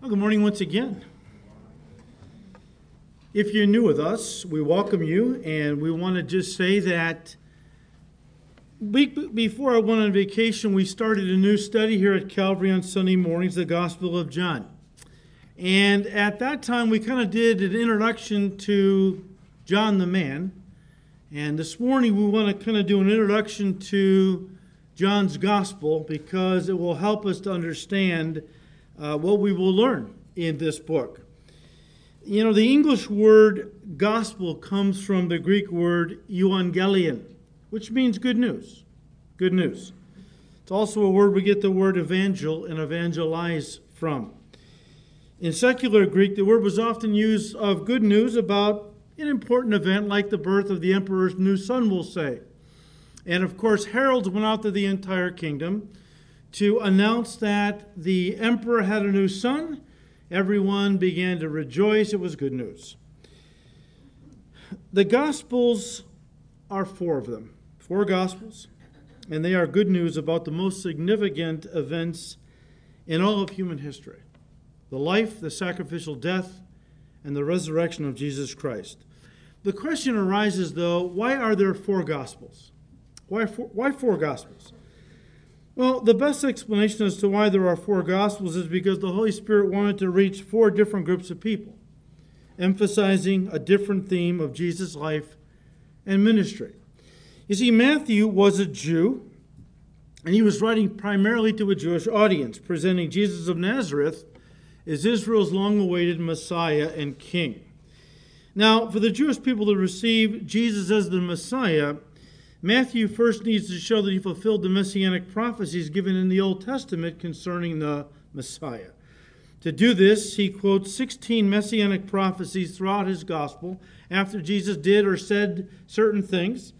Well, good morning once again. If you're new with us, we welcome you, and we want to just say that week before I went on vacation, we started a new study here at Calvary on Sunday mornings, the Gospel of John. And at that time, we kind of did an introduction to John the man. And this morning, we want to kind of do an introduction to John's Gospel because it will help us to understand uh, what we will learn in this book. You know, the English word gospel comes from the Greek word euangelion, which means good news. Good news. It's also a word we get the word evangel and evangelize from. In secular Greek, the word was often used of good news about an important event like the birth of the emperor's new son, we'll say. And of course, heralds went out to the entire kingdom to announce that the emperor had a new son. Everyone began to rejoice. It was good news. The Gospels are four of them, four Gospels, and they are good news about the most significant events in all of human history the life, the sacrificial death, and the resurrection of Jesus Christ. The question arises, though, why are there four Gospels? Why four, why four Gospels? Well, the best explanation as to why there are four Gospels is because the Holy Spirit wanted to reach four different groups of people, emphasizing a different theme of Jesus' life and ministry. You see, Matthew was a Jew, and he was writing primarily to a Jewish audience, presenting Jesus of Nazareth as Israel's long awaited Messiah and King. Now, for the Jewish people to receive Jesus as the Messiah, Matthew first needs to show that he fulfilled the messianic prophecies given in the Old Testament concerning the Messiah. To do this, he quotes 16 messianic prophecies throughout his gospel after Jesus did or said certain things.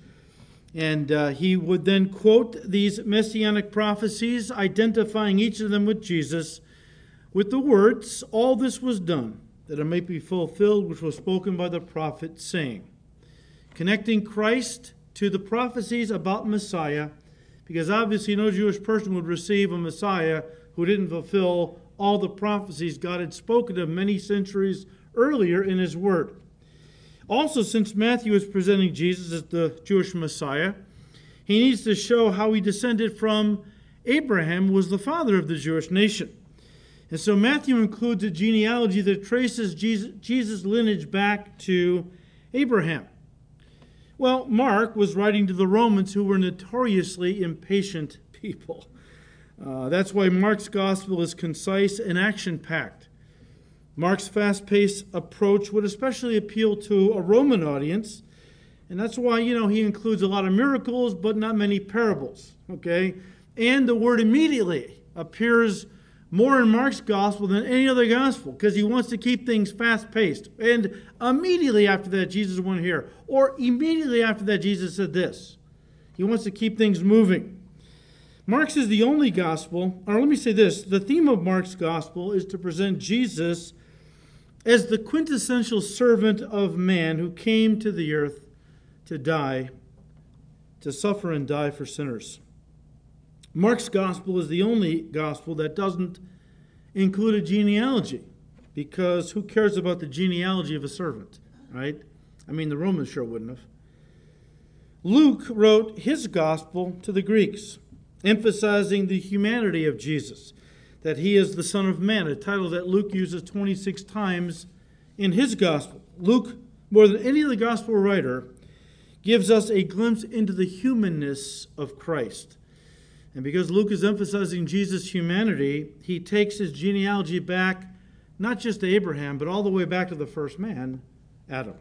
And uh, he would then quote these messianic prophecies, identifying each of them with Jesus, with the words, All this was done, that it might be fulfilled, which was spoken by the prophet, saying, Connecting Christ to the prophecies about Messiah, because obviously no Jewish person would receive a Messiah who didn't fulfill all the prophecies God had spoken of many centuries earlier in His Word. Also, since Matthew is presenting Jesus as the Jewish Messiah, he needs to show how he descended from Abraham, was the father of the Jewish nation. And so Matthew includes a genealogy that traces Jesus', Jesus lineage back to Abraham. Well, Mark was writing to the Romans who were notoriously impatient people. Uh, that's why Mark's gospel is concise and action packed. Mark's fast paced approach would especially appeal to a Roman audience, and that's why, you know, he includes a lot of miracles, but not many parables, okay? And the word immediately appears more in Mark's gospel than any other gospel because he wants to keep things fast paced. And immediately after that, Jesus went here. Or immediately after that, Jesus said this. He wants to keep things moving. Mark's is the only gospel, or let me say this the theme of Mark's gospel is to present Jesus as the quintessential servant of man who came to the earth to die, to suffer and die for sinners. Mark's gospel is the only gospel that doesn't include a genealogy because who cares about the genealogy of a servant, right? I mean, the Romans sure wouldn't have. Luke wrote his gospel to the Greeks, emphasizing the humanity of Jesus, that he is the Son of Man, a title that Luke uses 26 times in his gospel. Luke, more than any other gospel writer, gives us a glimpse into the humanness of Christ. And because Luke is emphasizing Jesus' humanity, he takes his genealogy back not just to Abraham, but all the way back to the first man, Adam.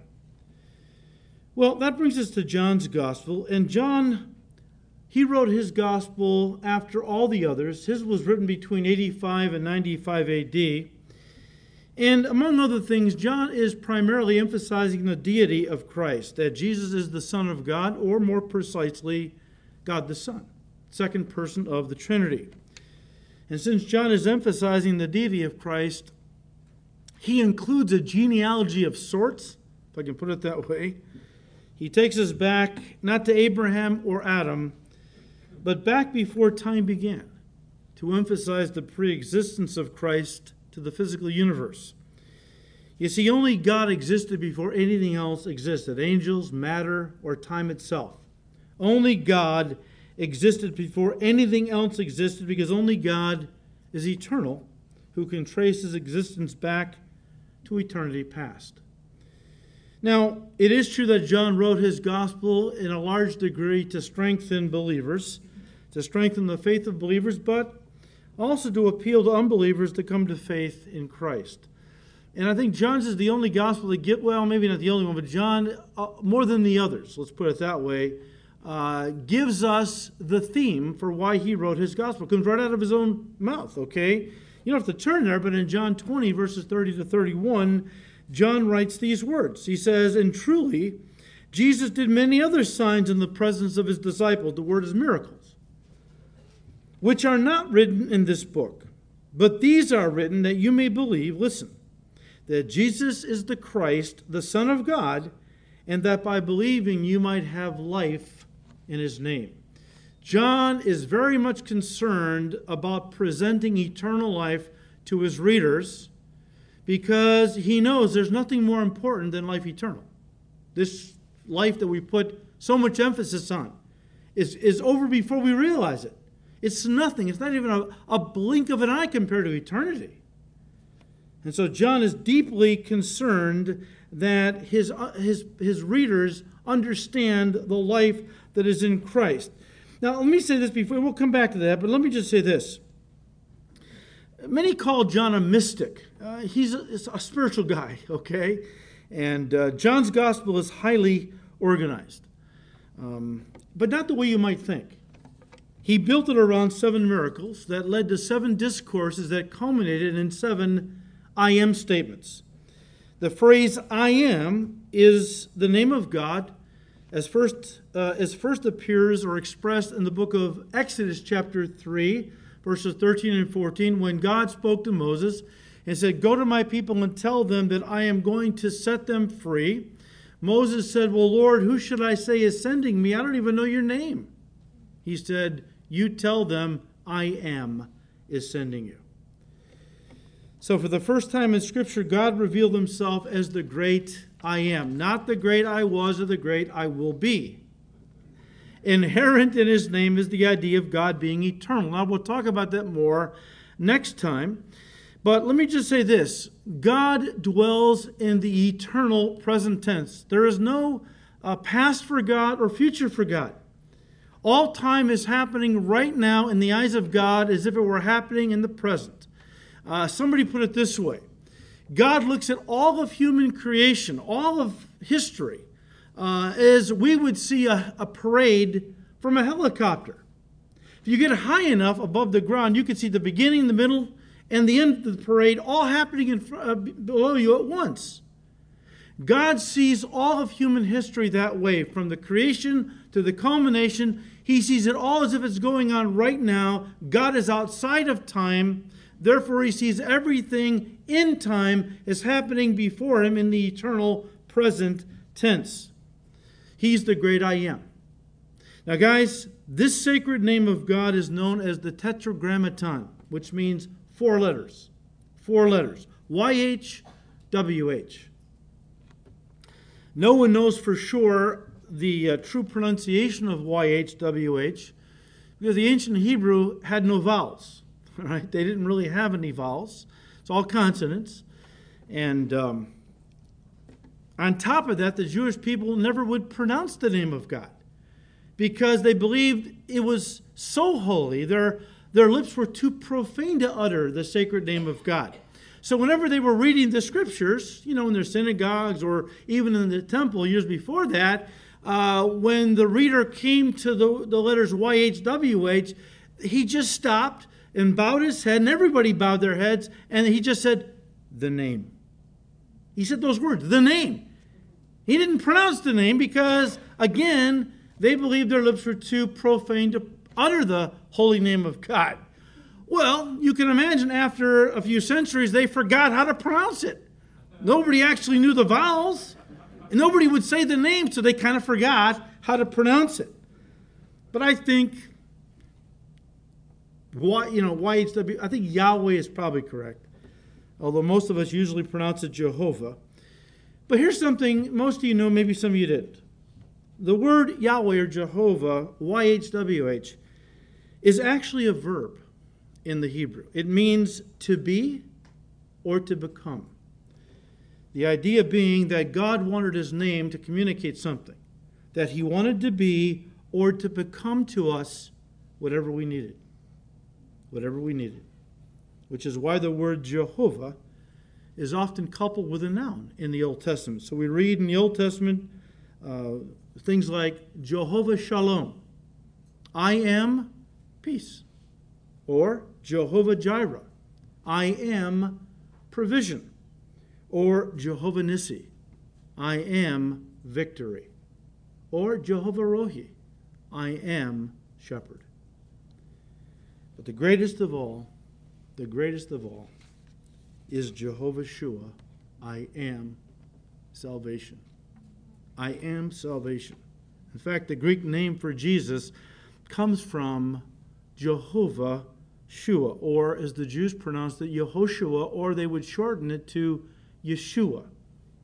Well, that brings us to John's gospel. And John, he wrote his gospel after all the others. His was written between 85 and 95 AD. And among other things, John is primarily emphasizing the deity of Christ, that Jesus is the Son of God, or more precisely, God the Son second person of the Trinity. And since John is emphasizing the deity of Christ, he includes a genealogy of sorts, if I can put it that way. He takes us back not to Abraham or Adam, but back before time began to emphasize the pre existence of Christ to the physical universe. You see, only God existed before anything else existed angels, matter, or time itself. Only God existed before anything else existed because only God is eternal, who can trace his existence back to eternity past. Now, it is true that John wrote his gospel in a large degree to strengthen believers, to strengthen the faith of believers, but also to appeal to unbelievers to come to faith in Christ. And I think John's is the only gospel that get well, maybe not the only one, but John, uh, more than the others, let's put it that way, uh, gives us the theme for why he wrote his gospel. It comes right out of his own mouth, okay? You don't have to turn there, but in John 20, verses 30 to 31, John writes these words. He says, And truly, Jesus did many other signs in the presence of his disciples. The word is miracles, which are not written in this book. But these are written that you may believe, listen, that Jesus is the Christ, the Son of God, and that by believing you might have life in his name. John is very much concerned about presenting eternal life to his readers because he knows there's nothing more important than life eternal. This life that we put so much emphasis on is, is over before we realize it. It's nothing, it's not even a, a blink of an eye compared to eternity. And so John is deeply concerned that his, uh, his, his readers understand the life that is in Christ. Now, let me say this before, we'll come back to that, but let me just say this. Many call John a mystic. Uh, he's a, a, spiritual guy, okay? And uh, John's gospel is highly organized, um, but not the way you might think. He built it around seven miracles that led to seven discourses that culminated in seven I am statements. The phrase I am is the name of God as first, uh, as first appears or expressed in the book of Exodus, chapter 3, verses 13 and 14, when God spoke to Moses and said, Go to my people and tell them that I am going to set them free. Moses said, Well, Lord, who should I say is sending me? I don't even know your name. He said, You tell them I am is sending you. So, for the first time in Scripture, God revealed himself as the great I am, not the great I was or the great I will be. Inherent in his name is the idea of God being eternal. Now, we'll talk about that more next time. But let me just say this God dwells in the eternal present tense. There is no uh, past for God or future for God. All time is happening right now in the eyes of God as if it were happening in the present. Uh, somebody put it this way God looks at all of human creation, all of history, uh, as we would see a, a parade from a helicopter. If you get high enough above the ground, you can see the beginning, the middle, and the end of the parade all happening in front, uh, below you at once. God sees all of human history that way, from the creation to the culmination. He sees it all as if it's going on right now. God is outside of time. Therefore, he sees everything in time as happening before him in the eternal present tense. He's the great I am. Now, guys, this sacred name of God is known as the Tetragrammaton, which means four letters. Four letters YHWH. No one knows for sure the uh, true pronunciation of YHWH because the ancient Hebrew had no vowels. right? They didn't really have any vowels. It's all consonants. And um, on top of that, the Jewish people never would pronounce the name of God because they believed it was so holy, their, their lips were too profane to utter the sacred name of God. So whenever they were reading the scriptures, you know, in their synagogues or even in the temple years before that, uh, when the reader came to the, the letters YHWH, he just stopped and bowed his head, and everybody bowed their heads, and he just said, The name. He said those words, the name. He didn't pronounce the name because, again, they believed their lips were too profane to utter the holy name of God. Well, you can imagine after a few centuries, they forgot how to pronounce it. Nobody actually knew the vowels, and nobody would say the name, so they kind of forgot how to pronounce it. But I think why, you know, YHW, I think Yahweh is probably correct. although most of us usually pronounce it Jehovah. But here's something most of you know, maybe some of you didn't. The word Yahweh or Jehovah, YHWH, is actually a verb in the Hebrew. It means to be or to become. The idea being that God wanted his name to communicate something, that he wanted to be or to become to us whatever we needed. Whatever we needed. Which is why the word Jehovah is often coupled with a noun in the Old Testament. So we read in the Old Testament uh, things like Jehovah Shalom, I am peace, or Jehovah Jireh, I am provision, or Jehovah Nissi, I am victory, or Jehovah Rohi, I am shepherd. But the greatest of all, the greatest of all, is Jehovah Shua, I am salvation. I am salvation. In fact, the Greek name for Jesus comes from Jehovah Shua, or as the Jews pronounced it, Yehoshua, or they would shorten it to Yeshua.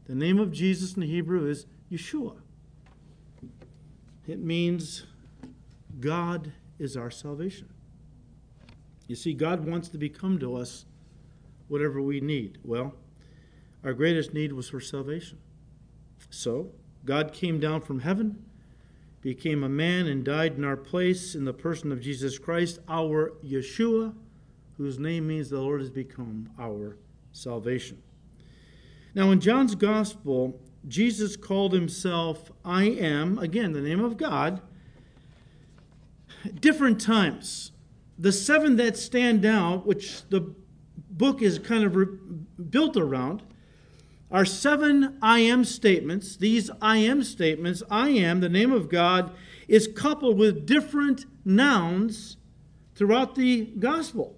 The name of Jesus in Hebrew is Yeshua. It means God is our salvation. You see, God wants to become to us whatever we need. Well, our greatest need was for salvation. So, God came down from heaven, became a man, and died in our place in the person of Jesus Christ, our Yeshua, whose name means the Lord has become our salvation. Now, in John's Gospel, Jesus called himself I am, again, the name of God, different times. The seven that stand out, which the book is kind of re- built around, are seven I am statements. These I am statements, I am, the name of God, is coupled with different nouns throughout the gospel.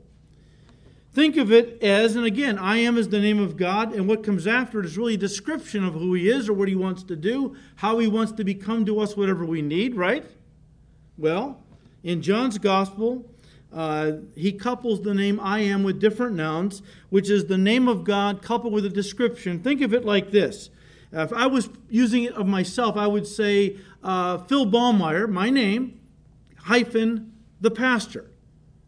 Think of it as, and again, I am is the name of God, and what comes after it is really a description of who He is or what He wants to do, how He wants to become to us whatever we need, right? Well, in John's Gospel, uh, he couples the name I am with different nouns, which is the name of God coupled with a description. Think of it like this. If I was using it of myself, I would say uh, Phil Ballmaier, my name, hyphen the pastor.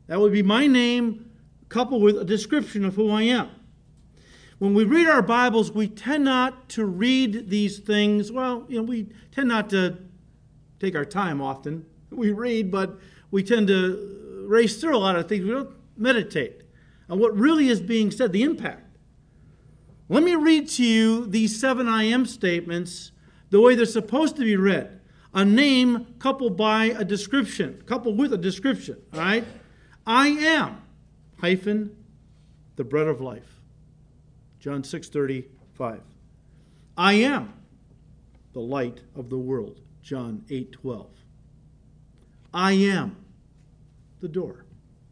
That would be my name coupled with a description of who I am. When we read our Bibles, we tend not to read these things. Well, you know, we tend not to take our time often. We read, but we tend to race through a lot of things. We don't meditate on what really is being said, the impact. Let me read to you these seven I am statements the way they're supposed to be read. A name coupled by a description, coupled with a description. All right? I am, hyphen, the bread of life. John 6 35. I am the light of the world. John 8 12. I am the door.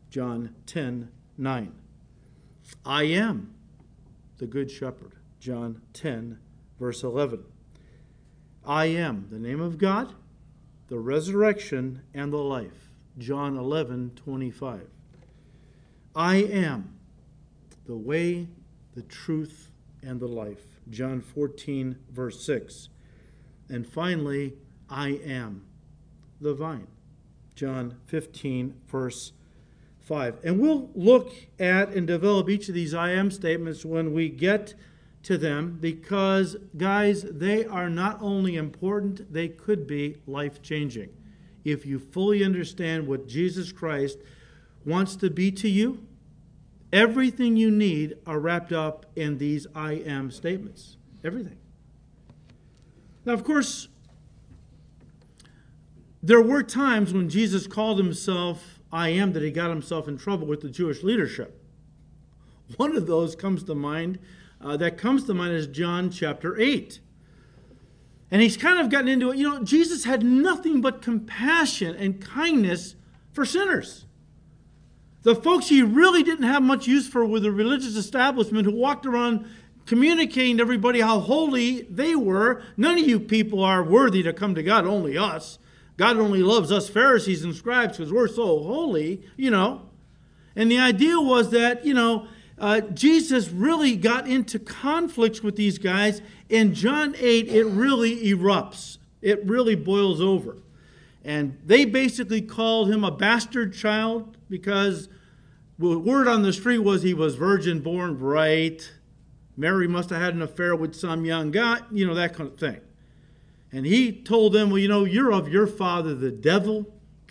John 10 9. I am the Good Shepherd. John 10, verse 11. I am the name of God, the resurrection, and the life. John 11, 25. I am the way, the truth, and the life. John 14, verse 6. And finally, I am the vine. John 15, verse 5. And we'll look at and develop each of these I am statements when we get to them because, guys, they are not only important, they could be life changing. If you fully understand what Jesus Christ wants to be to you, everything you need are wrapped up in these I am statements. Everything. Now, of course, there were times when Jesus called himself I am that he got himself in trouble with the Jewish leadership. One of those comes to mind, uh, that comes to mind is John chapter 8. And he's kind of gotten into it. You know, Jesus had nothing but compassion and kindness for sinners. The folks he really didn't have much use for were the religious establishment who walked around communicating to everybody how holy they were. None of you people are worthy to come to God, only us. God only loves us Pharisees and scribes because we're so holy, you know. And the idea was that, you know, uh, Jesus really got into conflicts with these guys. In John 8, it really erupts, it really boils over. And they basically called him a bastard child because the word on the street was he was virgin born, right? Mary must have had an affair with some young guy, you know, that kind of thing. And he told them, well, you know, you're of your father, the devil.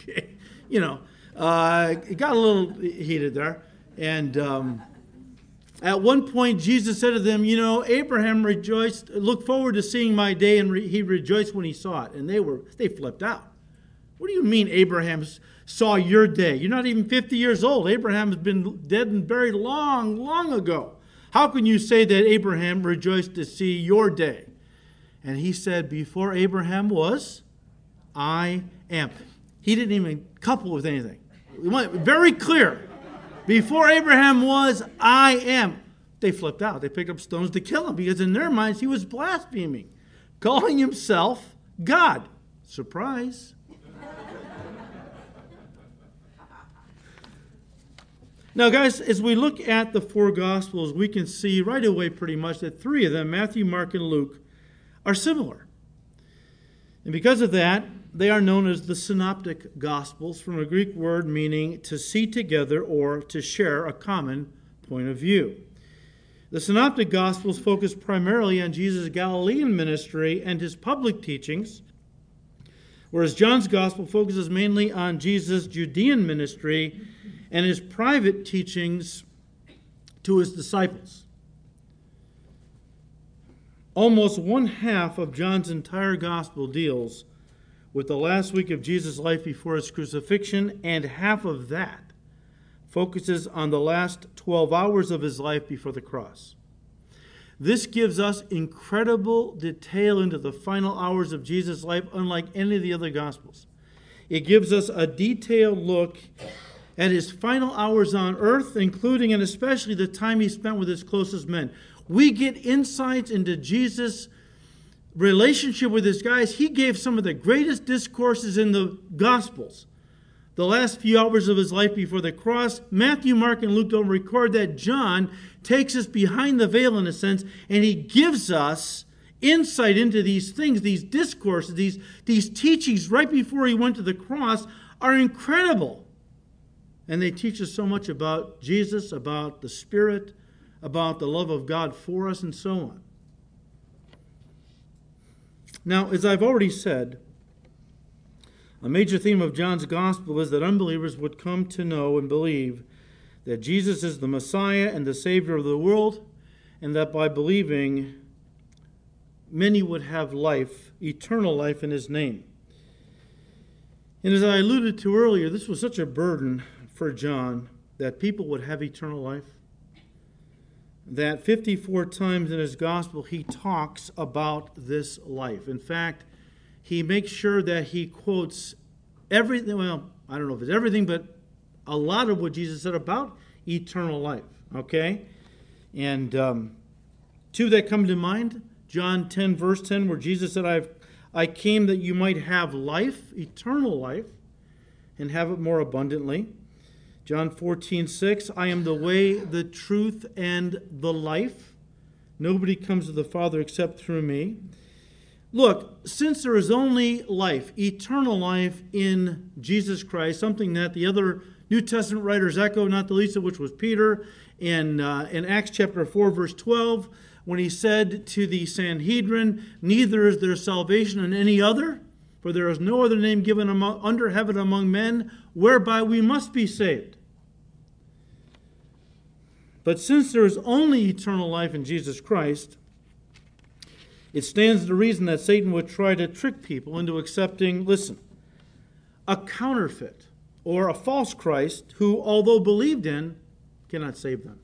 you know, uh, it got a little heated there. And um, at one point, Jesus said to them, You know, Abraham rejoiced, looked forward to seeing my day, and re- he rejoiced when he saw it. And they were, they flipped out. What do you mean Abraham saw your day? You're not even 50 years old. Abraham has been dead and buried long, long ago. How can you say that Abraham rejoiced to see your day? And he said, Before Abraham was, I am. He didn't even couple with anything. Very clear. Before Abraham was, I am. They flipped out. They picked up stones to kill him because in their minds he was blaspheming, calling himself God. Surprise. now, guys, as we look at the four Gospels, we can see right away pretty much that three of them, Matthew, Mark, and Luke, are similar. And because of that, they are known as the Synoptic Gospels, from a Greek word meaning to see together or to share a common point of view. The Synoptic Gospels focus primarily on Jesus' Galilean ministry and his public teachings, whereas John's Gospel focuses mainly on Jesus' Judean ministry and his private teachings to his disciples. Almost one half of John's entire Gospel deals with the last week of Jesus' life before his crucifixion, and half of that focuses on the last 12 hours of his life before the cross. This gives us incredible detail into the final hours of Jesus' life, unlike any of the other Gospels. It gives us a detailed look at his final hours on earth, including and especially the time he spent with his closest men. We get insights into Jesus' relationship with his guys, he gave some of the greatest discourses in the Gospels. The last few hours of his life before the cross, Matthew, Mark, and Luke don't record that. John takes us behind the veil in a sense, and he gives us insight into these things, these discourses, these, these teachings right before he went to the cross are incredible. And they teach us so much about Jesus, about the Spirit, about the love of God for us, and so on. Now, as I've already said, a major theme of John's gospel is that unbelievers would come to know and believe that Jesus is the Messiah and the Savior of the world, and that by believing, many would have life, eternal life in His name. And as I alluded to earlier, this was such a burden for John that people would have eternal life that 54 times in his gospel he talks about this life. In fact, he makes sure that he quotes everything, well, I don't know if it's everything, but a lot of what Jesus said about eternal life, okay? And um, two that come to mind John 10, verse 10, where Jesus said, I've, I came that you might have life, eternal life, and have it more abundantly. John 14, 6, I am the way, the truth, and the life. Nobody comes to the Father except through me. Look, since there is only life, eternal life in Jesus Christ, something that the other New Testament writers echo, not the least of which was Peter, in, uh, in Acts chapter 4, verse 12, when he said to the Sanhedrin, Neither is there salvation in any other, for there is no other name given among, under heaven among men whereby we must be saved. But since there is only eternal life in Jesus Christ, it stands to reason that Satan would try to trick people into accepting, listen, a counterfeit or a false Christ who, although believed in, cannot save them.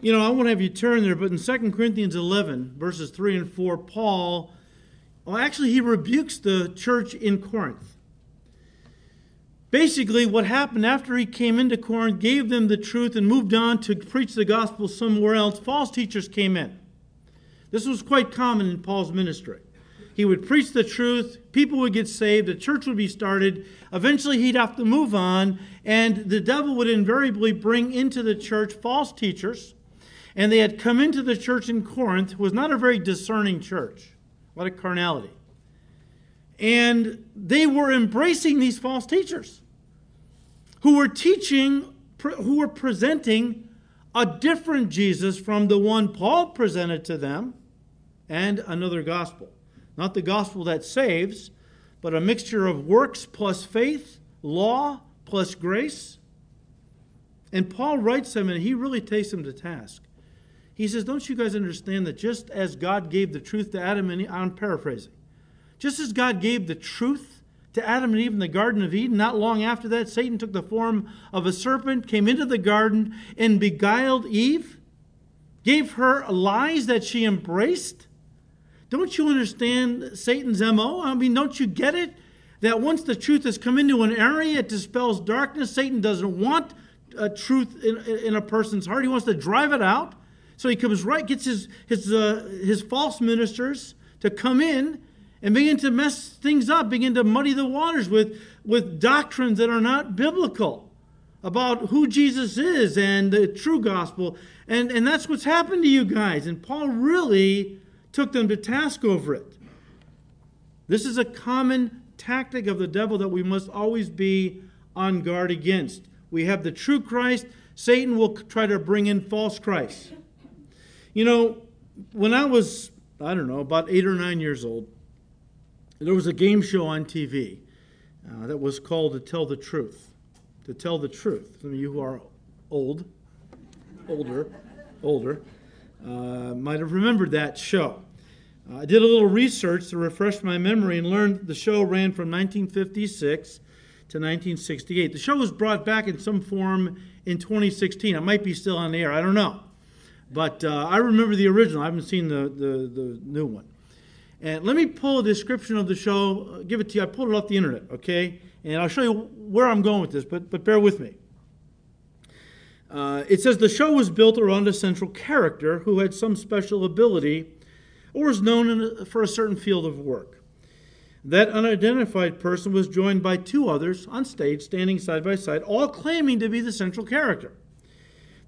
You know, I won't have you turn there, but in 2 Corinthians 11, verses 3 and 4, Paul well, actually, he rebukes the church in Corinth. Basically, what happened after he came into Corinth, gave them the truth, and moved on to preach the gospel somewhere else, false teachers came in. This was quite common in Paul's ministry. He would preach the truth. People would get saved. The church would be started. Eventually, he'd have to move on. And the devil would invariably bring into the church false teachers. And they had come into the church in Corinth, was not a very discerning church, a lot of carnality. And they were embracing these false teachers who were teaching, who were presenting a different Jesus from the one Paul presented to them and another gospel. Not the gospel that saves, but a mixture of works plus faith, law plus grace. And Paul writes them and he really takes them to task. He says, Don't you guys understand that just as God gave the truth to Adam and Eve, I'm paraphrasing, just as God gave the truth to Adam and Eve in the Garden of Eden, not long after that, Satan took the form of a serpent, came into the garden, and beguiled Eve, gave her lies that she embraced. Don't you understand Satan's MO? I mean, don't you get it? That once the truth has come into an area, it dispels darkness. Satan doesn't want a truth in, in a person's heart, he wants to drive it out. So he comes right, gets his, his, uh, his false ministers to come in and begin to mess things up, begin to muddy the waters with, with doctrines that are not biblical about who Jesus is and the true gospel. And, and that's what's happened to you guys. And Paul really took them to task over it. This is a common tactic of the devil that we must always be on guard against. We have the true Christ, Satan will try to bring in false Christ. You know, when I was, I don't know, about eight or nine years old, there was a game show on TV uh, that was called To Tell the Truth. To Tell the Truth. Some of you who are old, older, older, uh, might have remembered that show. Uh, I did a little research to refresh my memory and learned the show ran from 1956 to 1968. The show was brought back in some form in 2016. It might be still on the air. I don't know. But uh, I remember the original. I haven't seen the, the, the new one. And let me pull a description of the show, uh, give it to you. I pulled it off the internet, okay? And I'll show you where I'm going with this, but, but bear with me. Uh, it says the show was built around a central character who had some special ability or was known a, for a certain field of work. That unidentified person was joined by two others on stage, standing side by side, all claiming to be the central character.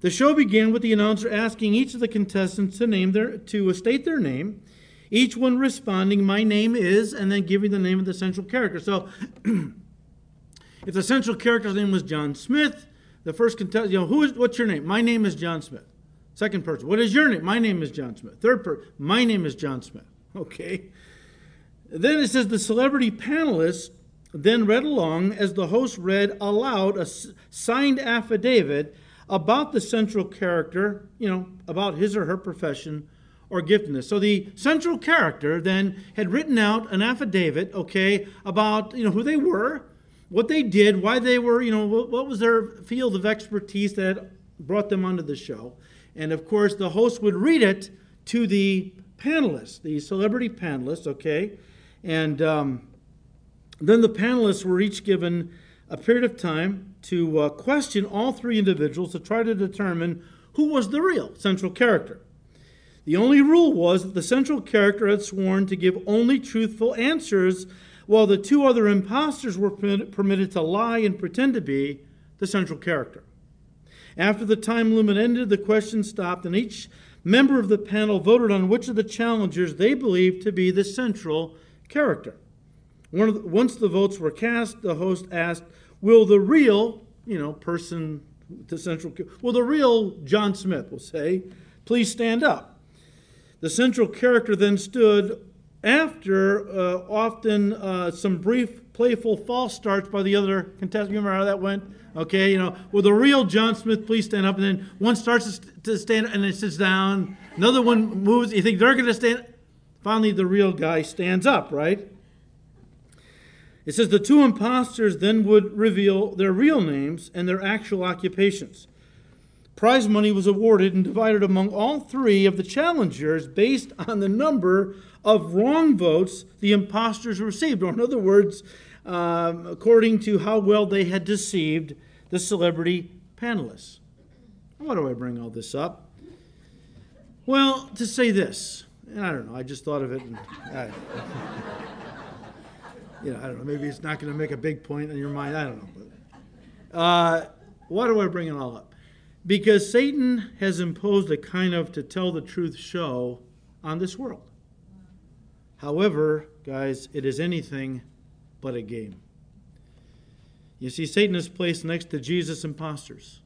The show began with the announcer asking each of the contestants to name their to state their name, each one responding, "My name is," and then giving the name of the central character. So, if the central character's name was John Smith, the first contestant, you know, who is what's your name? My name is John Smith. Second person, what is your name? My name is John Smith. Third person, my name is John Smith. Okay. Then it says the celebrity panelists then read along as the host read aloud a signed affidavit about the central character, you know, about his or her profession or giftedness. So the central character then had written out an affidavit, okay, about, you know, who they were, what they did, why they were, you know, what was their field of expertise that brought them onto the show. And of course, the host would read it to the panelists, the celebrity panelists, okay? And um, then the panelists were each given a period of time to uh, question all three individuals to try to determine who was the real central character. The only rule was that the central character had sworn to give only truthful answers, while the two other impostors were permitted to lie and pretend to be the central character. After the time limit ended, the question stopped, and each member of the panel voted on which of the challengers they believed to be the central character. once the votes were cast, the host asked Will the real, you know, person, the central, will the real John Smith, will say, please stand up? The central character then stood after uh, often uh, some brief, playful false starts by the other contestants. You remember how that went? Okay, you know, will the real John Smith please stand up? And then one starts to stand and then sits down. Another one moves. You think they're going to stand? Finally, the real guy stands up, right? It says the two impostors then would reveal their real names and their actual occupations. Prize money was awarded and divided among all three of the challengers based on the number of wrong votes the impostors received, or in other words, um, according to how well they had deceived the celebrity panelists. Why do I bring all this up? Well, to say this And I don't know, I just thought of it. And I, you know, I don't know, maybe it's not going to make a big point in your mind. I don't know. But, uh, why do I bring it all up? Because Satan has imposed a kind of to tell the truth show on this world. However, guys, it is anything but a game. You see, Satan is placed next to Jesus impostors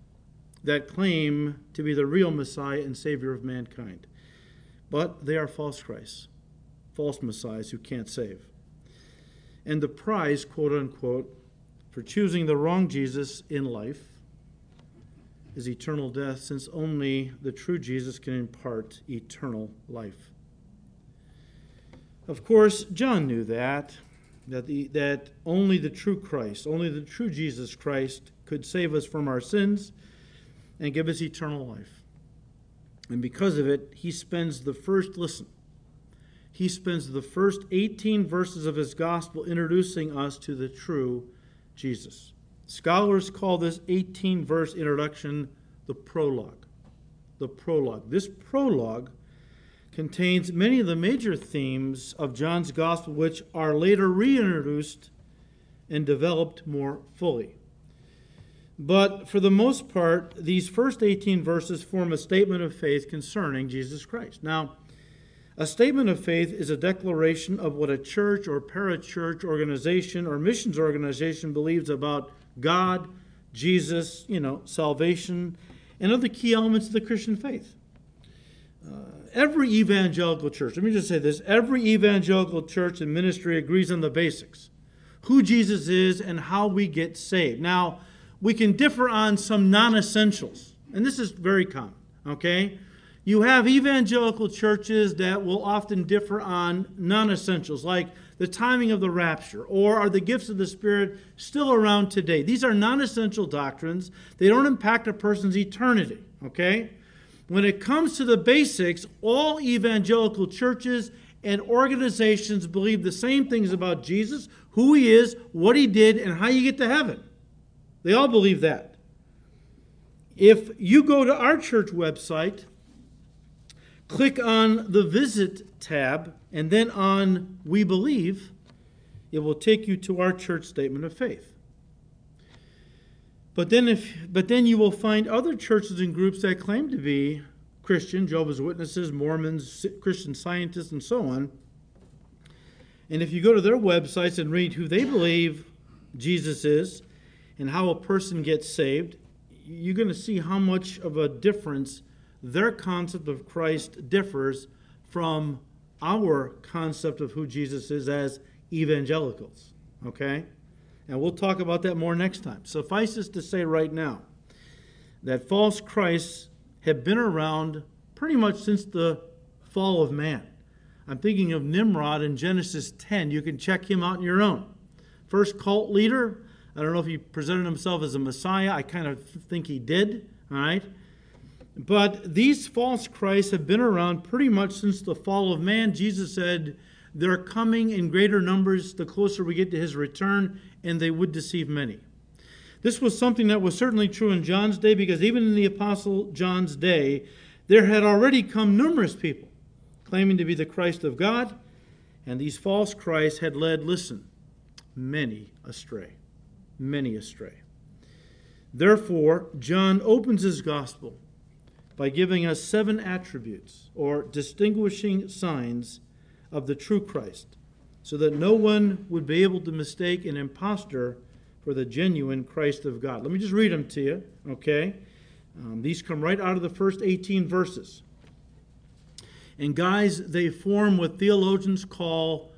that claim to be the real Messiah and Savior of mankind. But they are false Christs, false Messiahs who can't save. And the prize, quote unquote, for choosing the wrong Jesus in life is eternal death, since only the true Jesus can impart eternal life. Of course, John knew that, that, the, that only the true Christ, only the true Jesus Christ could save us from our sins and give us eternal life. And because of it, he spends the first, listen, he spends the first 18 verses of his gospel introducing us to the true Jesus. Scholars call this 18 verse introduction the prologue. The prologue. This prologue contains many of the major themes of John's gospel, which are later reintroduced and developed more fully. But for the most part, these first 18 verses form a statement of faith concerning Jesus Christ. Now, a statement of faith is a declaration of what a church or parachurch organization or missions organization believes about God, Jesus, you know, salvation, and other key elements of the Christian faith. Uh, every evangelical church, let me just say this every evangelical church and ministry agrees on the basics who Jesus is and how we get saved. Now, we can differ on some non essentials, and this is very common, okay? You have evangelical churches that will often differ on non essentials, like the timing of the rapture, or are the gifts of the Spirit still around today? These are non essential doctrines. They don't impact a person's eternity, okay? When it comes to the basics, all evangelical churches and organizations believe the same things about Jesus, who he is, what he did, and how you get to heaven. They all believe that. If you go to our church website, click on the Visit tab, and then on We Believe, it will take you to our church statement of faith. But then, if, but then you will find other churches and groups that claim to be Christian, Jehovah's Witnesses, Mormons, Christian scientists, and so on. And if you go to their websites and read who they believe Jesus is, and how a person gets saved, you're going to see how much of a difference their concept of Christ differs from our concept of who Jesus is as evangelicals. Okay? And we'll talk about that more next time. Suffice it to say right now that false Christs have been around pretty much since the fall of man. I'm thinking of Nimrod in Genesis 10. You can check him out on your own. First cult leader, I don't know if he presented himself as a Messiah. I kind of think he did, all right? But these false Christs have been around pretty much since the fall of man. Jesus said they're coming in greater numbers the closer we get to his return, and they would deceive many. This was something that was certainly true in John's day because even in the Apostle John's day, there had already come numerous people claiming to be the Christ of God, and these false Christs had led, listen, many astray many astray. Therefore, John opens his gospel by giving us seven attributes or distinguishing signs of the true Christ, so that no one would be able to mistake an impostor for the genuine Christ of God. Let me just read them to you, okay? Um, these come right out of the first 18 verses. And guys, they form what theologians call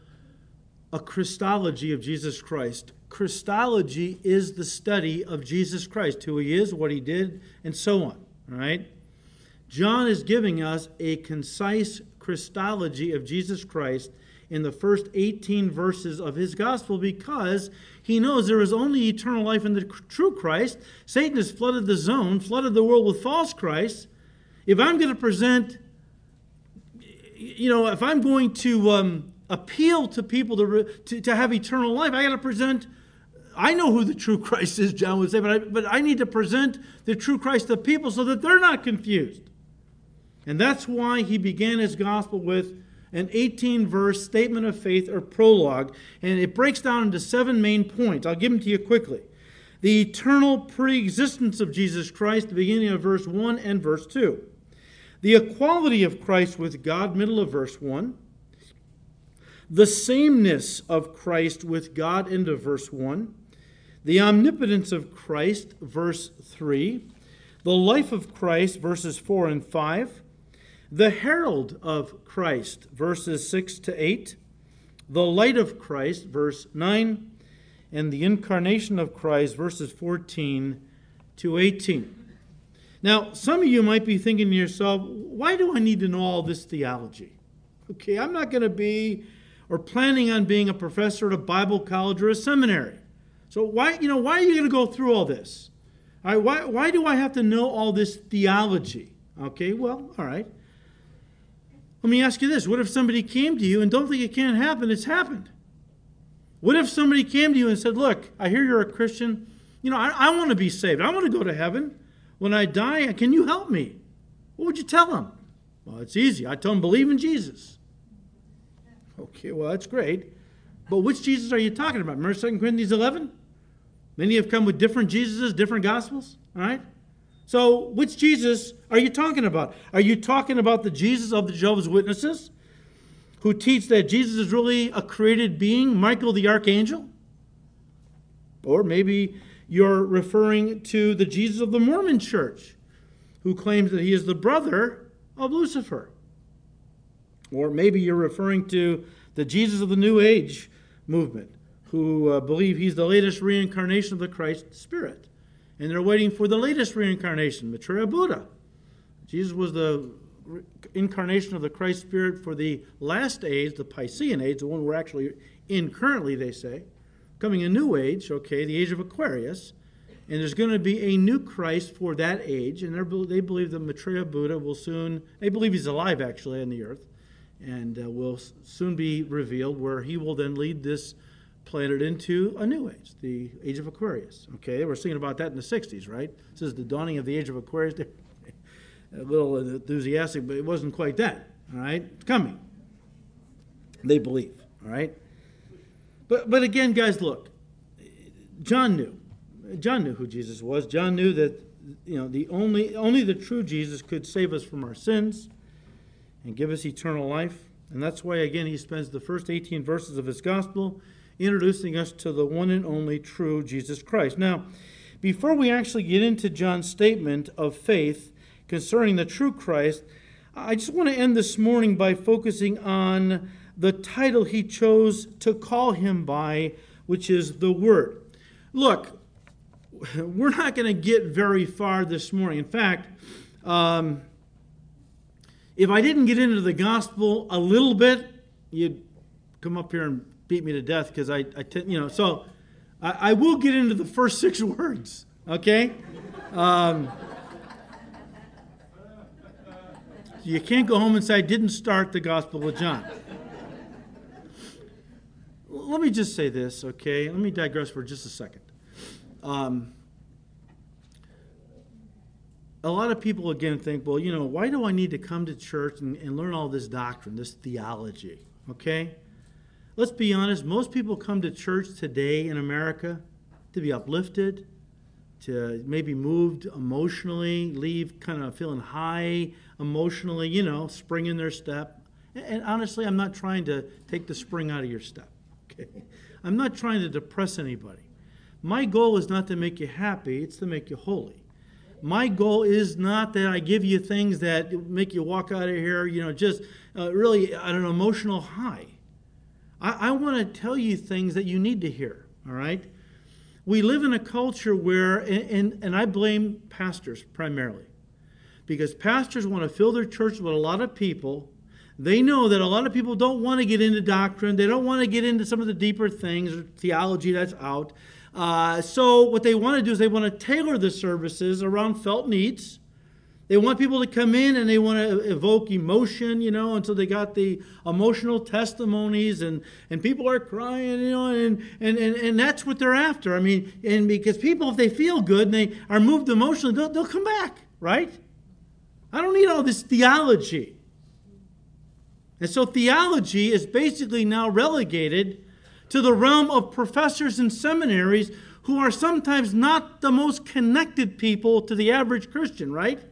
a Christology of Jesus Christ. Christology is the study of Jesus Christ, who he is, what he did, and so on. All right? John is giving us a concise Christology of Jesus Christ in the first 18 verses of his gospel because he knows there is only eternal life in the true Christ. Satan has flooded the zone, flooded the world with false Christ. If I'm going to present, you know, if I'm going to um, appeal to people to, to, to have eternal life, I got to present I know who the true Christ is, John would say, but I, but I need to present the true Christ to people so that they're not confused. And that's why he began his gospel with an 18 verse statement of faith or prologue, and it breaks down into seven main points. I'll give them to you quickly. The eternal pre existence of Jesus Christ, the beginning of verse 1 and verse 2. The equality of Christ with God, middle of verse 1. The sameness of Christ with God, end of verse 1. The omnipotence of Christ, verse 3. The life of Christ, verses 4 and 5 the herald of Christ, verses 6 to 8, the light of Christ, verse 9, and the incarnation of Christ, verses 14 to 18. Now, some of you might be thinking to yourself, why do I need to know all this theology? Okay, I'm not going to be or planning on being a professor at a Bible college or a seminary. So why, you know, why are you going to go through all this? All right, why, why do I have to know all this theology? Okay, well, all right. Let me ask you this what if somebody came to you and don't think it can't happen? It's happened. What if somebody came to you and said, Look, I hear you're a Christian. You know, I, I want to be saved. I want to go to heaven. When I die, can you help me? What would you tell them? Well, it's easy. I tell them, believe in Jesus. Okay, well, that's great. But which Jesus are you talking about? Remember 2 Corinthians 11? Many have come with different Jesuses, different gospels. All right? So, which Jesus are you talking about? Are you talking about the Jesus of the Jehovah's Witnesses who teach that Jesus is really a created being, Michael the archangel? Or maybe you're referring to the Jesus of the Mormon church who claims that he is the brother of Lucifer. Or maybe you're referring to the Jesus of the New Age movement who uh, believe he's the latest reincarnation of the Christ Spirit and they're waiting for the latest reincarnation, Maitreya Buddha. Jesus was the incarnation of the Christ Spirit for the last age, the Piscean age, the one we're actually in currently, they say. Coming a new age, okay, the age of Aquarius. And there's going to be a new Christ for that age. And they believe that Maitreya Buddha will soon, they believe he's alive actually on the earth, and uh, will soon be revealed, where he will then lead this planted into a new age, the age of Aquarius. Okay, we're singing about that in the 60s, right? This is the dawning of the age of Aquarius. a little enthusiastic, but it wasn't quite that. All right, it's coming. They believe. All right, but but again, guys, look. John knew. John knew who Jesus was. John knew that you know the only only the true Jesus could save us from our sins and give us eternal life. And that's why again he spends the first 18 verses of his gospel introducing us to the one and only true Jesus Christ. Now, before we actually get into John's statement of faith concerning the true Christ, I just want to end this morning by focusing on the title he chose to call him by, which is the Word. Look, we're not going to get very far this morning. In fact, um, if I didn't get into the gospel a little bit, you'd come up here and beat me to death because I, I t- you know, so I, I, will get into the first six words, okay? Um, you can't go home and say, I didn't start the Gospel of John. Let me just say this, okay? Let me digress for just a second. Um, a lot of people again think, well, you know, why do I need to come to church and, and learn all this doctrine, this theology? Okay? Let's be honest, most people come to church today in America to be uplifted, to maybe moved emotionally, leave kind of feeling high emotionally, you know, spring in their step. And honestly, I'm not trying to take the spring out of your step. Okay? I'm not trying to depress anybody. My goal is not to make you happy, it's to make you holy. My goal is not that I give you things that make you walk out of here, you know, just uh, really at an emotional high. I, I want to tell you things that you need to hear, all right? We live in a culture where, and, and, and I blame pastors primarily, because pastors want to fill their church with a lot of people. They know that a lot of people don't want to get into doctrine. They don't want to get into some of the deeper things or theology that's out. Uh, so, what they want to do is they want to tailor the services around felt needs they want people to come in and they want to evoke emotion, you know, and so they got the emotional testimonies and, and people are crying, you know, and, and, and, and that's what they're after. I mean, and because people, if they feel good and they are moved emotionally, they'll, they'll come back, right? I don't need all this theology. And so theology is basically now relegated to the realm of professors in seminaries who are sometimes not the most connected people to the average Christian, right?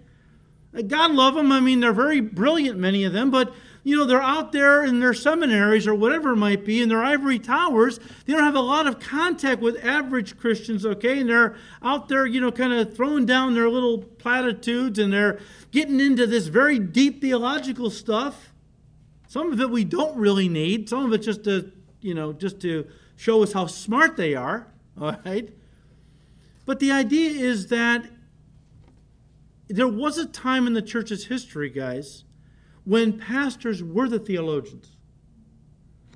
God love them. I mean, they're very brilliant, many of them, but you know, they're out there in their seminaries or whatever it might be, in their ivory towers. They don't have a lot of contact with average Christians, okay? And they're out there, you know, kind of throwing down their little platitudes and they're getting into this very deep theological stuff. Some of it we don't really need, some of it just to, you know, just to show us how smart they are, all right? But the idea is that there was a time in the church's history, guys, when pastors were the theologians.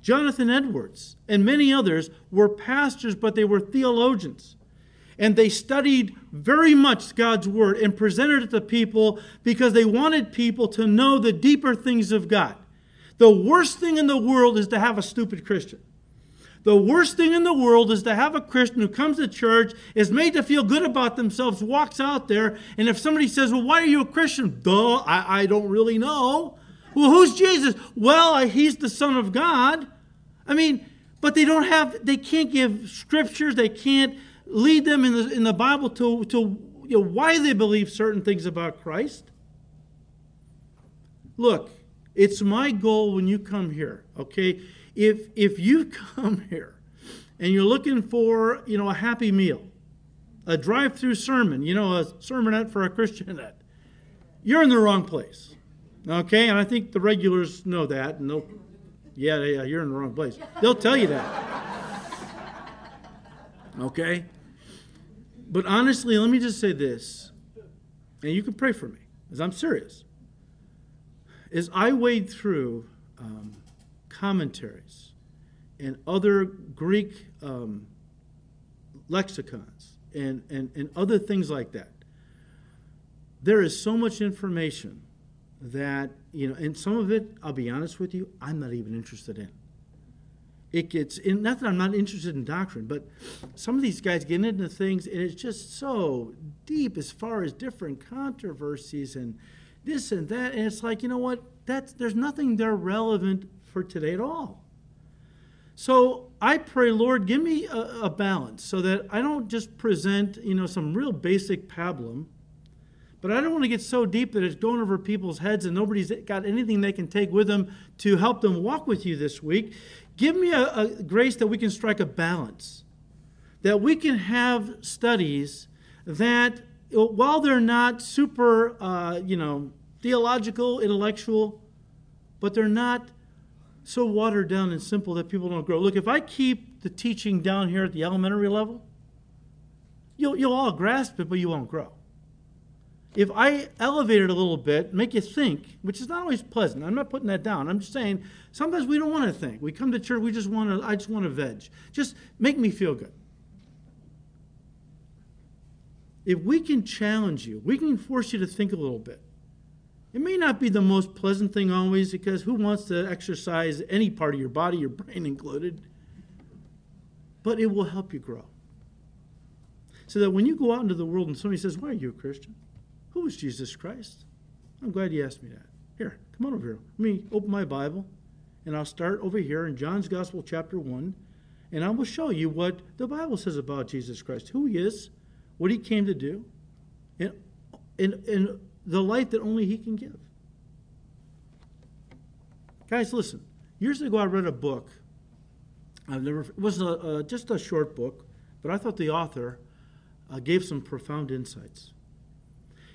Jonathan Edwards and many others were pastors, but they were theologians. And they studied very much God's Word and presented it to people because they wanted people to know the deeper things of God. The worst thing in the world is to have a stupid Christian. The worst thing in the world is to have a Christian who comes to church, is made to feel good about themselves, walks out there, and if somebody says, Well, why are you a Christian? Duh, I, I don't really know. Well, who's Jesus? Well, he's the Son of God. I mean, but they don't have, they can't give scriptures, they can't lead them in the, in the Bible to, to you know, why they believe certain things about Christ. Look, it's my goal when you come here, okay? If if you come here and you're looking for you know a happy meal, a drive-through sermon, you know a sermonette for a Christianette, you're in the wrong place. Okay, and I think the regulars know that, and they'll, yeah, yeah, you're in the wrong place. They'll tell you that. Okay, but honestly, let me just say this, and you can pray for me, as I'm serious. As I wade through um, commentaries and other Greek um, lexicons and, and, and other things like that. There is so much information that, you know, and some of it, I'll be honest with you, I'm not even interested in. It gets, in, not that I'm not interested in doctrine, but some of these guys get into things and it's just so deep as far as different controversies and this and that. And it's like, you know what? That's, there's nothing there relevant for today at all. So I pray, Lord, give me a, a, balance so that I don't just present, you know, some real basic pablum, but I don't want to get so deep that it's going over people's heads and nobody's got anything they can take with them to help them walk with you this week. Give me a, a grace that we can strike a balance, that we can have studies that, while they're not super, uh, you know, theological, intellectual, but they're not so watered down and simple that people don't grow. Look, if I keep the teaching down here at the elementary level, you'll, you'll all grasp it, but you won't grow. If I elevate it a little bit, make you think, which is not always pleasant. I'm not putting that down. I'm just saying sometimes we don't want to think. We come to church, we just want to, I just want to veg. Just make me feel good. If we can challenge you, we can force you to think a little bit. It may not be the most pleasant thing always because who wants to exercise any part of your body, your brain included? But it will help you grow. So that when you go out into the world and somebody says, Why are you a Christian? Who is Jesus Christ? I'm glad you asked me that. Here, come on over here. Let me open my Bible and I'll start over here in John's Gospel, chapter 1, and I will show you what the Bible says about Jesus Christ, who he is, what he came to do, and, and, and the light that only He can give. Guys, listen. Years ago, I read a book. I've never. It was a, uh, just a short book, but I thought the author uh, gave some profound insights.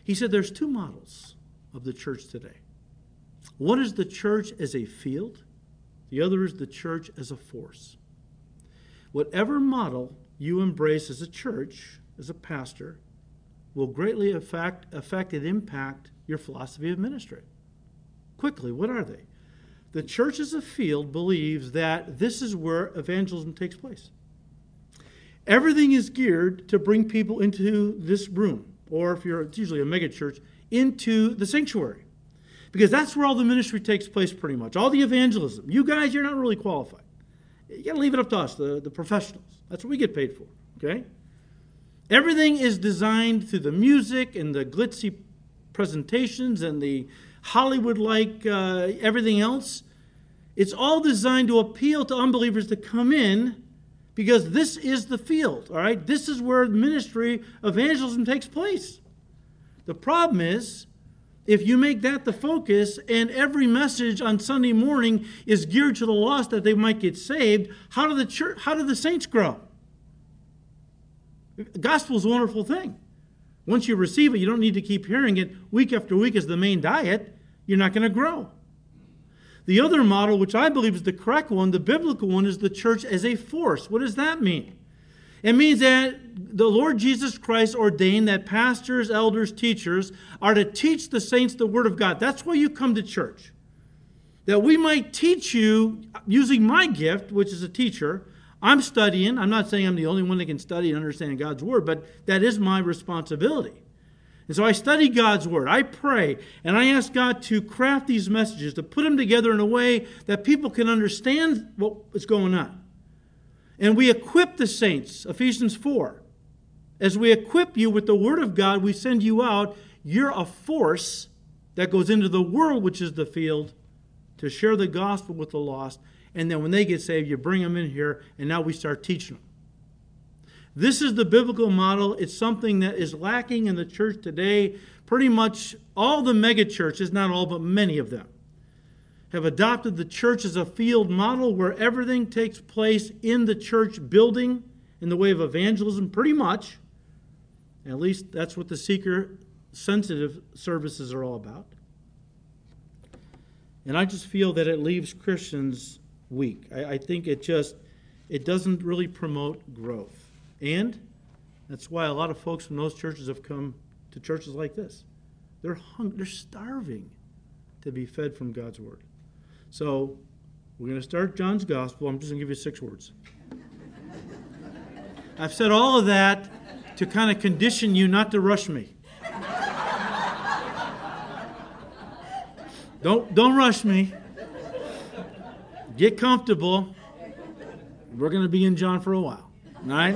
He said there's two models of the church today. One is the church as a field. The other is the church as a force. Whatever model you embrace as a church, as a pastor, will greatly affect, affect and impact your philosophy of ministry. Quickly, what are they? The church as a field believes that this is where evangelism takes place. Everything is geared to bring people into this room, or if you're it's usually a megachurch, into the sanctuary. Because that's where all the ministry takes place pretty much. All the evangelism. You guys, you're not really qualified. You got to leave it up to us, the, the professionals. That's what we get paid for, okay? Everything is designed through the music and the glitzy presentations and the Hollywood like uh, everything else It's all designed to appeal to unbelievers to come in because this is the field, all right? This is where ministry evangelism takes place. The problem is, if you make that the focus and every message on Sunday morning is geared to the lost that they might get saved, how do the church how do the saints grow? The gospel is a wonderful thing. Once you receive it, you don't need to keep hearing it week after week as the main diet. You're not going to grow. The other model, which I believe is the correct one, the biblical one, is the church as a force. What does that mean? It means that the Lord Jesus Christ ordained that pastors, elders, teachers are to teach the saints the Word of God. That's why you come to church. That we might teach you using my gift, which is a teacher. I'm studying. I'm not saying I'm the only one that can study and understand God's Word, but that is my responsibility. And so I study God's Word. I pray, and I ask God to craft these messages, to put them together in a way that people can understand what is going on. And we equip the saints, Ephesians 4. As we equip you with the Word of God, we send you out. You're a force that goes into the world, which is the field, to share the gospel with the lost. And then when they get saved, you bring them in here, and now we start teaching them. This is the biblical model. It's something that is lacking in the church today. Pretty much all the megachurches, not all, but many of them, have adopted the church as a field model where everything takes place in the church building in the way of evangelism, pretty much. At least that's what the seeker sensitive services are all about. And I just feel that it leaves Christians weak. I, I think it just it doesn't really promote growth. And that's why a lot of folks from those churches have come to churches like this. They're hungry, they're starving to be fed from God's word. So we're going to start John's gospel. I'm just going to give you six words. I've said all of that to kind of condition you not to rush me. Don't, don't rush me. Get comfortable. We're going to be in John for a while. All right?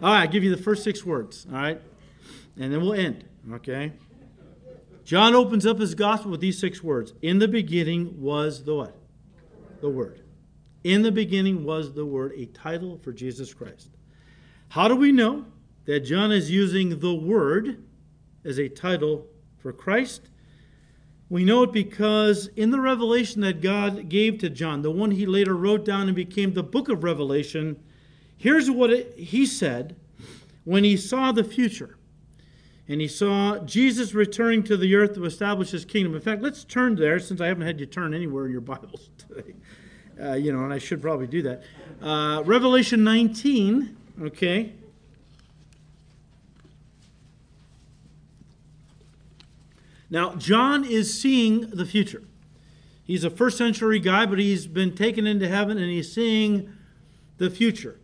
All right, I'll give you the first six words. All right? And then we'll end. Okay? John opens up his gospel with these six words In the beginning was the what? The Word. In the beginning was the Word, a title for Jesus Christ. How do we know that John is using the Word as a title for Christ? We know it because in the revelation that God gave to John, the one he later wrote down and became the book of Revelation, here's what it, he said when he saw the future and he saw Jesus returning to the earth to establish his kingdom. In fact, let's turn there since I haven't had you turn anywhere in your Bibles today. Uh, you know, and I should probably do that. Uh, Revelation 19, okay. Now, John is seeing the future. He's a first century guy, but he's been taken into heaven and he's seeing the future.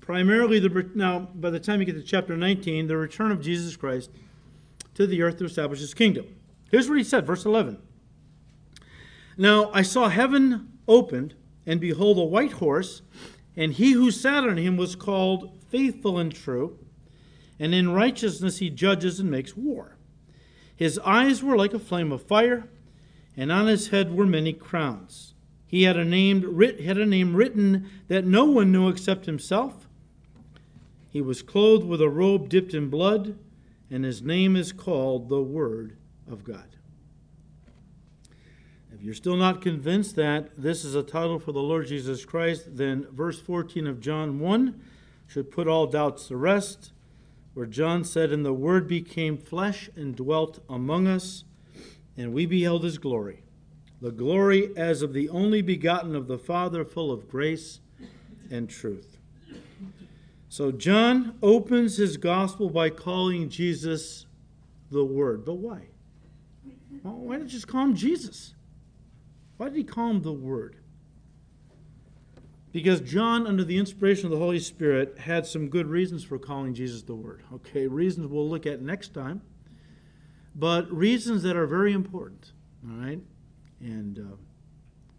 Primarily, the now by the time you get to chapter 19, the return of Jesus Christ to the earth to establish his kingdom. Here's what he said, verse 11. Now I saw heaven opened, and behold, a white horse, and he who sat on him was called Faithful and True, and in righteousness he judges and makes war. His eyes were like a flame of fire, and on his head were many crowns. He had a name, writ, had a name written that no one knew except himself. He was clothed with a robe dipped in blood, and his name is called the Word of God. If you're still not convinced that this is a title for the Lord Jesus Christ, then verse 14 of John 1 should put all doubts to rest, where John said, And the Word became flesh and dwelt among us, and we beheld his glory. The glory as of the only begotten of the Father, full of grace and truth. So John opens his gospel by calling Jesus the Word. But why? Why did he just call him Jesus? Why did he call him the Word? Because John, under the inspiration of the Holy Spirit, had some good reasons for calling Jesus the Word. Okay, reasons we'll look at next time, but reasons that are very important. All right? And uh,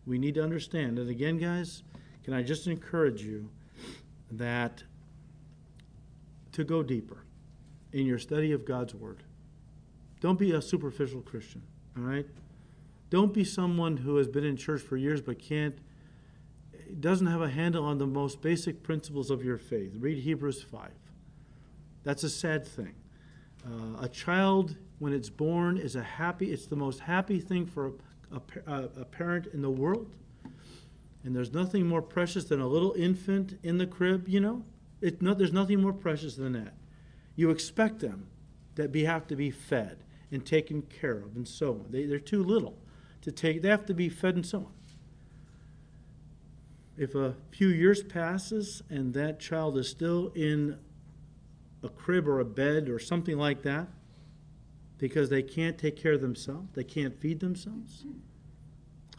we need to understand. And again, guys, can I just encourage you that to go deeper in your study of God's Word. Don't be a superficial Christian, all right? Don't be someone who has been in church for years but can't, doesn't have a handle on the most basic principles of your faith. Read Hebrews 5. That's a sad thing. Uh, a child, when it's born, is a happy, it's the most happy thing for a, a, a parent in the world. And there's nothing more precious than a little infant in the crib, you know? It, no, there's nothing more precious than that. You expect them that be, have to be fed and taken care of and so on. They, they're too little to take, they have to be fed and so on. If a few years passes and that child is still in a crib or a bed or something like that because they can't take care of themselves, they can't feed themselves,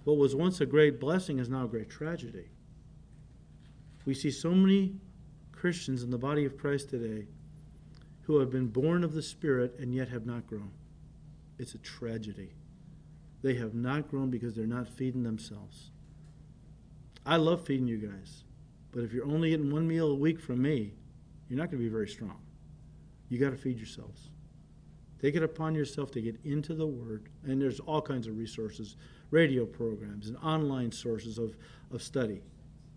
what was once a great blessing is now a great tragedy. We see so many Christians in the body of Christ today who have been born of the Spirit and yet have not grown. It's a tragedy. They have not grown because they're not feeding themselves. I love feeding you guys, but if you're only getting one meal a week from me, you're not going to be very strong. You got to feed yourselves. Take it upon yourself to get into the Word, and there's all kinds of resources, radio programs, and online sources of, of study.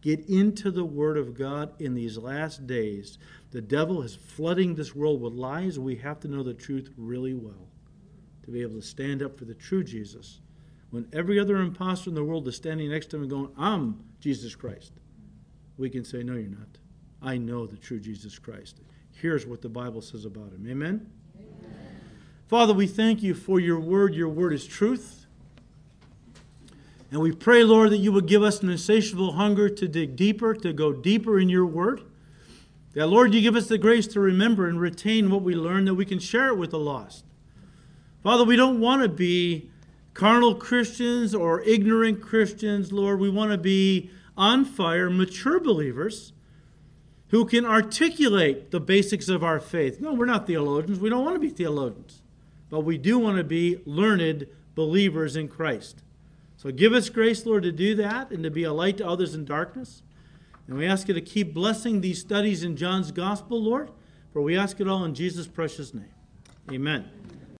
Get into the Word of God in these last days. The devil is flooding this world with lies. We have to know the truth really well to be able to stand up for the true Jesus when every other impostor in the world is standing next to him and going, I'm Jesus Christ. We can say, No, you're not. I know the true Jesus Christ. Here's what the Bible says about him. Amen? Amen? Father, we thank you for your word. Your word is truth. And we pray, Lord, that you would give us an insatiable hunger to dig deeper, to go deeper in your word. That, Lord, you give us the grace to remember and retain what we learn, that we can share it with the lost. Father, we don't want to be carnal Christians or ignorant Christians, Lord. We want to be on fire, mature believers who can articulate the basics of our faith. No, we're not theologians. We don't want to be theologians. But we do want to be learned believers in Christ. So give us grace, Lord, to do that and to be a light to others in darkness. And we ask you to keep blessing these studies in John's Gospel, Lord, for we ask it all in Jesus' precious name. Amen.